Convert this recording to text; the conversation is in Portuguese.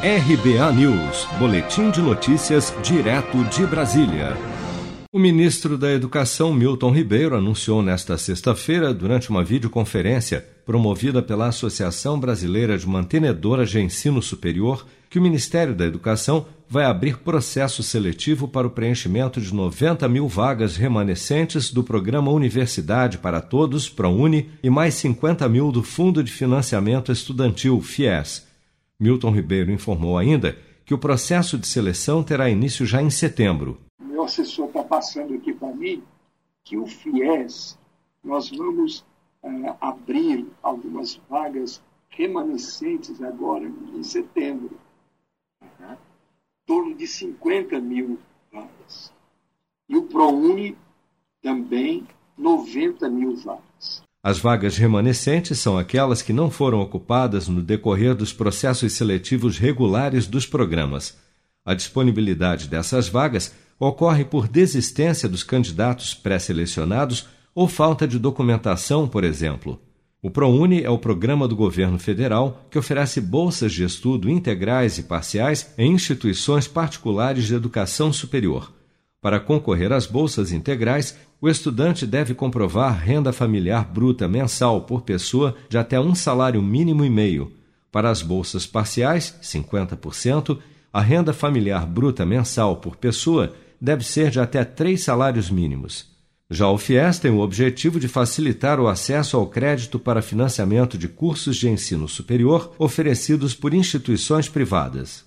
RBA News, Boletim de Notícias, direto de Brasília. O ministro da Educação, Milton Ribeiro, anunciou nesta sexta-feira, durante uma videoconferência promovida pela Associação Brasileira de Mantenedoras de Ensino Superior, que o Ministério da Educação vai abrir processo seletivo para o preenchimento de 90 mil vagas remanescentes do programa Universidade para Todos, ProUni, e mais 50 mil do Fundo de Financiamento Estudantil, FIES. Milton Ribeiro informou ainda que o processo de seleção terá início já em setembro. Meu assessor está passando aqui para mim que o FIES, nós vamos uh, abrir algumas vagas remanescentes agora em setembro. Uhum. Em torno de 50 mil vagas. E o ProUni também 90 mil vagas. As vagas remanescentes são aquelas que não foram ocupadas no decorrer dos processos seletivos regulares dos programas. A disponibilidade dessas vagas ocorre por desistência dos candidatos pré-selecionados ou falta de documentação, por exemplo. O ProUni é o programa do governo federal que oferece bolsas de estudo integrais e parciais em instituições particulares de educação superior. Para concorrer às bolsas integrais, o estudante deve comprovar renda familiar bruta mensal por pessoa de até um salário mínimo e meio. Para as bolsas parciais, 50%, a renda familiar bruta mensal por pessoa deve ser de até três salários mínimos. Já o FIES tem o objetivo de facilitar o acesso ao crédito para financiamento de cursos de ensino superior oferecidos por instituições privadas.